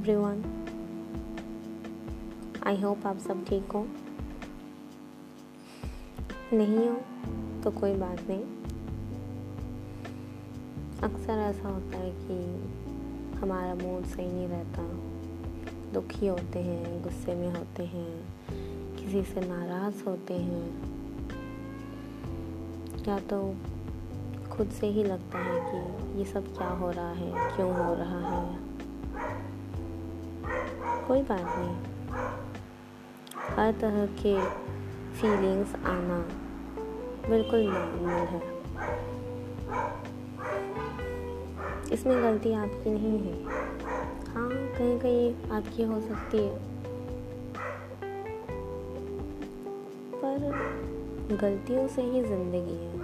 Everyone I hope आप सब ठीक हो. नहीं हो तो कोई बात नहीं. अक्सर ऐसा होता है कि हमारा मूड सही नहीं रहता. दुखी होते हैं, गुस्से में होते हैं, किसी से नाराज़ होते हैं. या तो खुद से ही लगता है कि ये सब क्या हो रहा है, क्यों हो रहा है. कोई बात नहीं। हर तरह के फीलिंग्स आना बिल्कुल नॉर्मल है। इसमें गलती आपकी नहीं है। हाँ कहीं कहीं आपकी हो सकती है। पर गलतियों से ही ज़िंदगी है।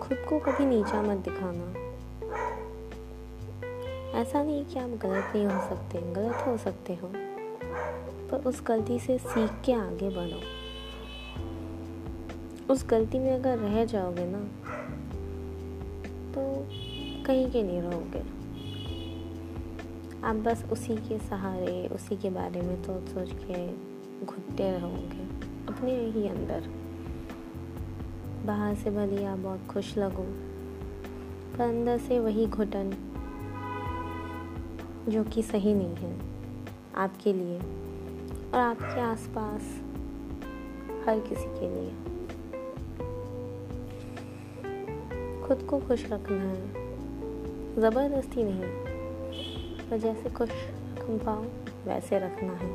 खुद को कभी नीचा मत दिखाना। ऐसा नहीं कि आप गलत नहीं हो सकते, गलत हो सकते हो, पर उस गलती से सीख के आगे बढ़ो। उस गलती में अगर रह जाओगे ना तो कहीं के नहीं रहोगे। आप बस उसी के सहारे, उसी के बारे में सोच सोच के घुटते रहोगे, अपने ही अंदर। बाहर से भले आप बहुत खुश लगो, पर अंदर से वही घुटन जो कि सही नहीं है आपके लिए और आपके आसपास हर किसी के लिए। खुद को खुश रखना है। ज़बरदस्ती नहीं, पर जैसे खुश रख पाओ वैसे रखना है।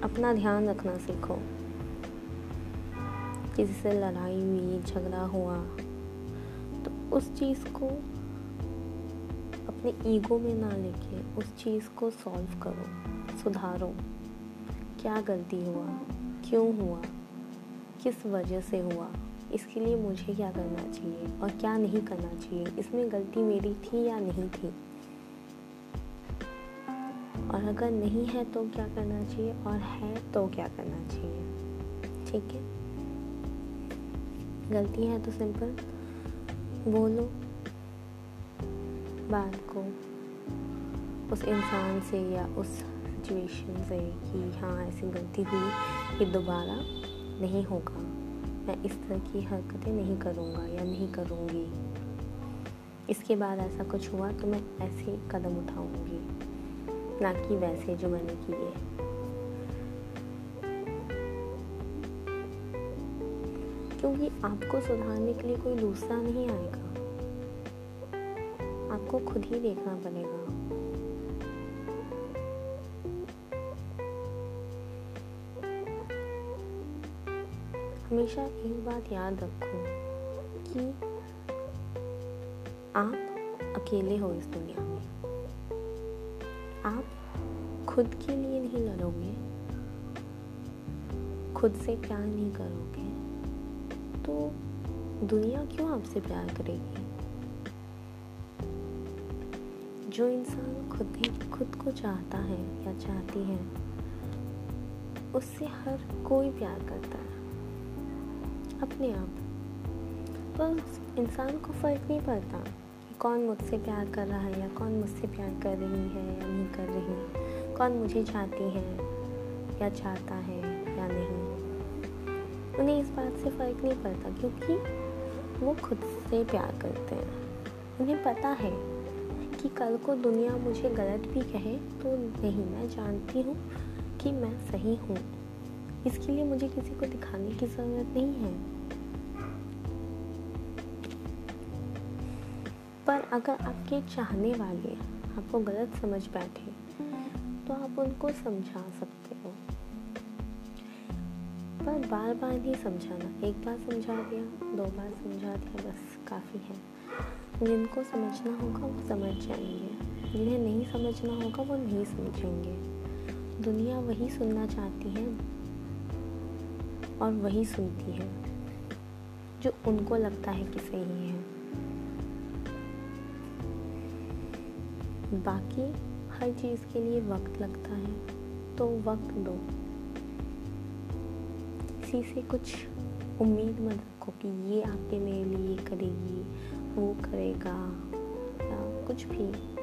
अपना ध्यान रखना सीखो। किसी से लड़ाई हुई, झगड़ा हुआ तो उस चीज़ को अपने ईगो में ना लेके उस चीज़ को सॉल्व करो, सुधारो। क्या गलती हुआ? क्यों हुआ? किस वजह से हुआ? इसके लिए मुझे क्या करना चाहिए और क्या नहीं करना चाहिए? इसमें गलती मेरी थी या नहीं थी? और अगर नहीं है तो क्या करना चाहिए? और है तो क्या करना चाहिए? ठीक है? गलती है तो सिंपल, बोलो। बात को, उस इंसान से या उस सिचुएशन से कि हाँ ऐसी गलती हुई कि दोबारा नहीं होगा। मैं इस तरह की हरकतें नहीं करूँगा या नहीं करूँगी। इसके बाद ऐसा कुछ हुआ तो मैं ऐसे कदम उठाऊँगी, ना कि वैसे जो मैंने किए। क्योंकि आपको सुधारने के लिए कोई दूसरा नहीं आएगा। आपको खुद ही देखना पड़ेगा। हमेशा एक बात याद रखो कि आप अकेले हो इस दुनिया में। आप खुद के लिए नहीं लड़ोगे, खुद से प्यार नहीं करोगे तो दुनिया क्यों आपसे प्यार करेगी? जो इंसान खुद ही खुद को चाहता है या चाहती है, उससे हर कोई प्यार करता है। अपने आप। पर इंसान को फ़र्क नहीं पड़ता कि कौन मुझसे प्यार कर रहा है या कौन मुझसे प्यार कर रही है या नहीं कर रही कौन मुझे चाहती है या चाहता है या नहीं। उन्हें इस बात से फ़र्क नहीं पड़ता क्योंकि वो खुद से प्यार करते हैं। उन्हें पता है कि कल को दुनिया मुझे गलत भी कहे तो नहीं, मैं जानती हूँ कि मैं सही हूँ। इसके लिए मुझे किसी को दिखाने की ज़रूरत नहीं है। पर अगर आपके चाहने वाले आपको गलत समझ बैठे तो आप उनको समझा सकते हो। पर बार बार नहीं समझाना। एक बार समझा दिया, दो बार समझा दिया, बस काफ़ी है। जिनको समझना होगा वो समझ जाएँगे। जिन्हें नहीं समझना होगा वो नहीं समझेंगे। दुनिया वही सुनना चाहती है और वही सुनती है, जो उनको लगता है कि सही है। बाकी हर चीज़ के लिए वक्त लगता है तो वक्त दो। किसी से कुछ उम्मीद मत रखो कि ये आपके मेरे लिए करेगी वो करेगा। या कुछ भी।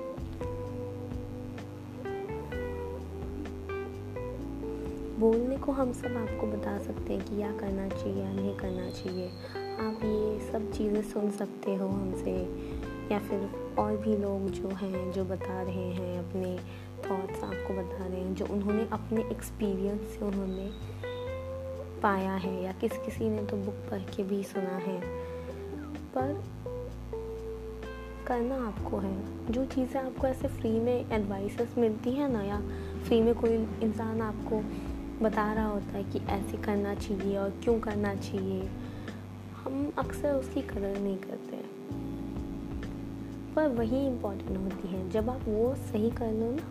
बोलने को हम सब आपको बता सकते हैं कि या करना चाहिए या नहीं करना चाहिए। आप ये सब चीज़ें सुन सकते हो हमसे। या फिर और भी लोग जो हैं, जो बता रहे हैं, अपने थॉट्स आपको बता रहे हैं, जो उन्होंने अपने एक्सपीरियंस से उन्होंने पाया है या किस किसी ने तो बुक पढ़ के भी सुना है। पर करना आपको है। जो चीज़ें आपको ऐसे फ्री में एडवाइसेस मिलती हैं ना या फ्री में कोई इंसान आपको बता रहा होता है कि ऐसे करना चाहिए और क्यों करना चाहिए, हम अक्सर उसकी कदर नहीं करते। पर वही इम्पोर्टेंट होती है, जब आप वो सही कर लो ना,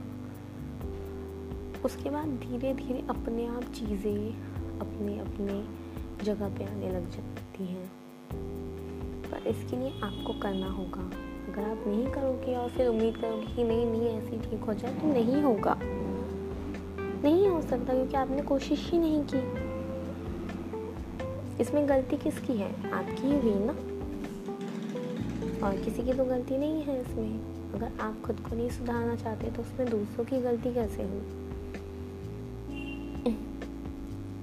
उसके बाद धीरे धीरे अपने आप चीज़ें अपने अपने जगह पे आने लग जाती हैं। पर इसके लिए आपको करना होगा। अगर आप नहीं करोगे और फिर उम्मीद करोगे कि नहीं नहीं, ऐसे ठीक हो जाए तो नहीं होगा। नहीं हो सकता, क्योंकि आपने कोशिश ही नहीं की। इसमें गलती किसकी है? आपकी ही हुई ना। और किसी की तो गलती नहीं है इसमें। अगर आप खुद को नहीं सुधारना चाहते तो उसमें दूसरों की गलती कैसे हुई?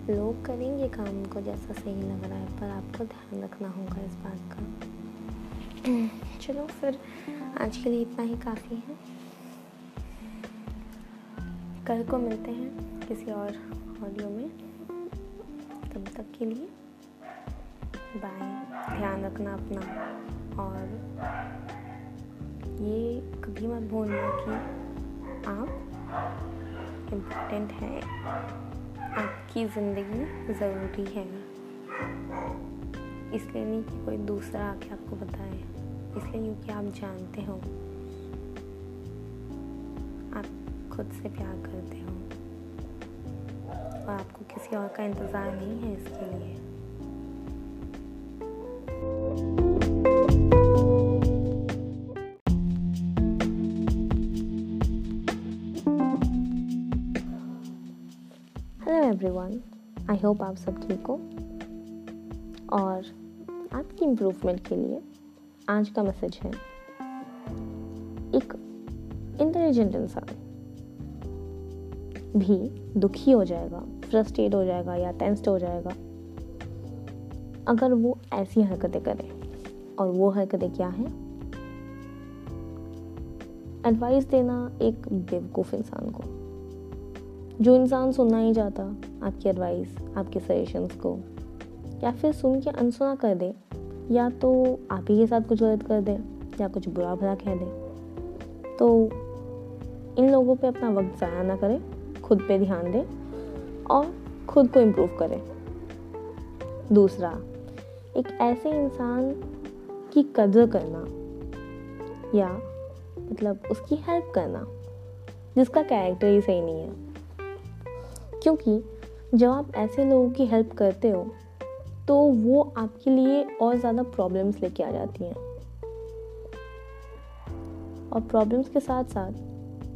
लोग करेंगे काम को जैसा सही लग रहा है, पर आपको ध्यान रखना होगा इस बात का। चलो, फिर आज के लिए इतना ही काफ़ी है। कल को मिलते हैं किसी और ऑडियो में। तब तक के लिए बाय ध्यान रखना अपना। और ये कभी मत भूलना कि आप इम्पोर्टेंट हैं। आपकी ज़िंदगी ज़रूरी है। इसलिए नहीं कि कोई दूसरा आके आपको बताए। इसलिए क्योंकि आप जानते हो। आप खुद से प्यार करते हो। और आपको किसी और का इंतज़ार नहीं है इसके लिए। एवरीवन आई होप आप सब ठीक हो। और आपकी इम्प्रूवमेंट के लिए आज का मैसेज है एक इंटेलिजेंट इंसान भी दुखी हो जाएगा फ्रस्ट्रेट हो जाएगा या टेंस्ड हो जाएगा। अगर वो ऐसी हरकतें करे और वो हरकतें क्या हैं? एडवाइस देना एक बेवकूफ़ इंसान को। जो इंसान सुनना ही चाहता, आपकी एडवाइस आपके सजेशंस को या फिर सुन के अनसुना कर दे, या तो आप ही के साथ कुछ गलत कर दे, या कुछ बुरा भला कह दे। तो इन लोगों पे अपना वक्त ज़ाया ना करें, खुद पे ध्यान दें और खुद को इम्प्रूव करें। दूसरा, एक ऐसे इंसान की कदर करना, या मतलब उसकी हेल्प करना, जिसका कैरेक्टर ही सही नहीं है। क्योंकि जब आप ऐसे लोगों की हेल्प करते हो तो वो आपके लिए और ज़्यादा प्रॉब्लम्स लेके आ जाती हैं। और प्रॉब्लम्स के साथ साथ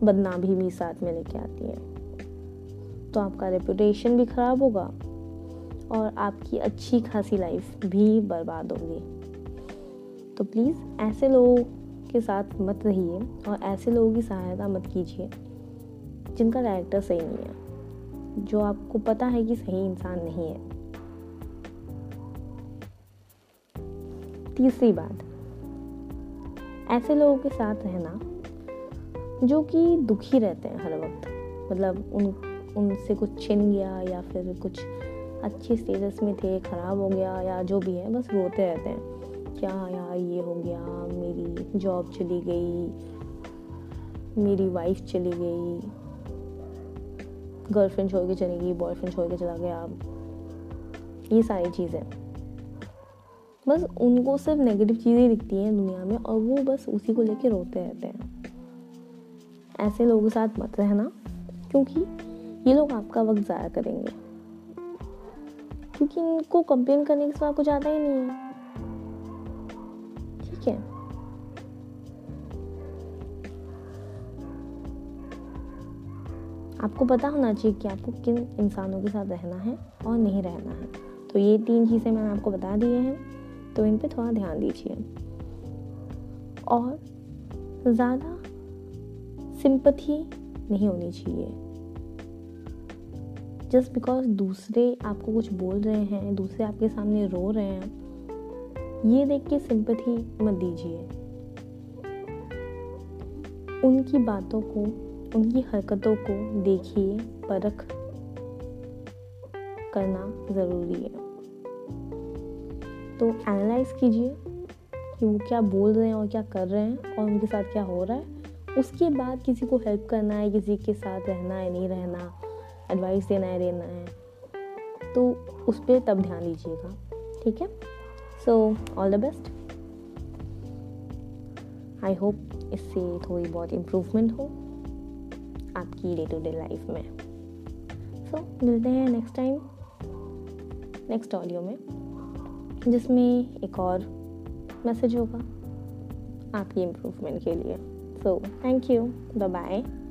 बदनामी भी साथ में लेके आती है। तो आपका रेपुटेशन भी ख़राब होगा और आपकी अच्छी खासी लाइफ भी बर्बाद होगी। तो प्लीज़ ऐसे लोगों के साथ मत रहिए और ऐसे लोगों की सहायता मत कीजिए जिनका कैरेक्टर सही नहीं है। जो आपको पता है कि सही इंसान नहीं है। तीसरी बात ऐसे लोगों के साथ रहना, जो कि दुखी रहते हैं हर वक्त मतलब उन, उनसे कुछ छिन गया या फिर कुछ अच्छे स्टेटस में थे, ख़राब हो गया या जो भी है, बस रोते रहते हैं। क्या यार ये हो गया, मेरी जॉब चली गई, मेरी वाइफ चली गई गर्लफ्रेंड छोड़ के चली गई बॉयफ्रेंड छोड़ के चला गया। ये सारी चीज़ें। बस उनको सिर्फ़ नेगेटिव चीज़ें दिखती हैं दुनिया में और वो बस उसी को लेके रोते रहते हैं। ऐसे लोगों के साथ मत रहना, क्योंकि ये लोग आपका वक्त ज़ाया करेंगे। क्योंकि इनको कंप्लेन करने के सिवा कुछ आता ही नहीं है। ठीक है। आपको पता होना चाहिए कि आपको किन इंसानों के साथ रहना है और नहीं रहना है। तो ये तीन चीज़ें मैंने आपको बता दिए हैं। तो इन पे थोड़ा ध्यान दीजिए। और ज़्यादा सिंपथी नहीं होनी चाहिए। जस्ट बिकॉज़ दूसरे आपको कुछ बोल रहे हैं, दूसरे आपके सामने रो रहे हैं, ये देख के सिंपथी मत दीजिए। उनकी बातों को, उनकी हरकतों को देखिए, परख करना ज़रूरी है। तो एनालाइज कीजिए कि वो क्या बोल रहे हैं और क्या कर रहे हैं और उनके साथ क्या हो रहा है। उसके बाद किसी को हेल्प करना है किसी के साथ रहना है नहीं रहना एडवाइस देना है देना है तो उस पर तब ध्यान दीजिएगा ठीक है? So all the best I hope इससे थोड़ी बहुत इम्प्रूवमेंट हो आपकी डे टू डे लाइफ में। सो so, मिलते हैं नेक्स्ट टाइम नेक्स्ट ऑडियो में। जिसमें एक और मैसेज होगा। आपकी इम्प्रूवमेंट के लिए। So thank you bye bye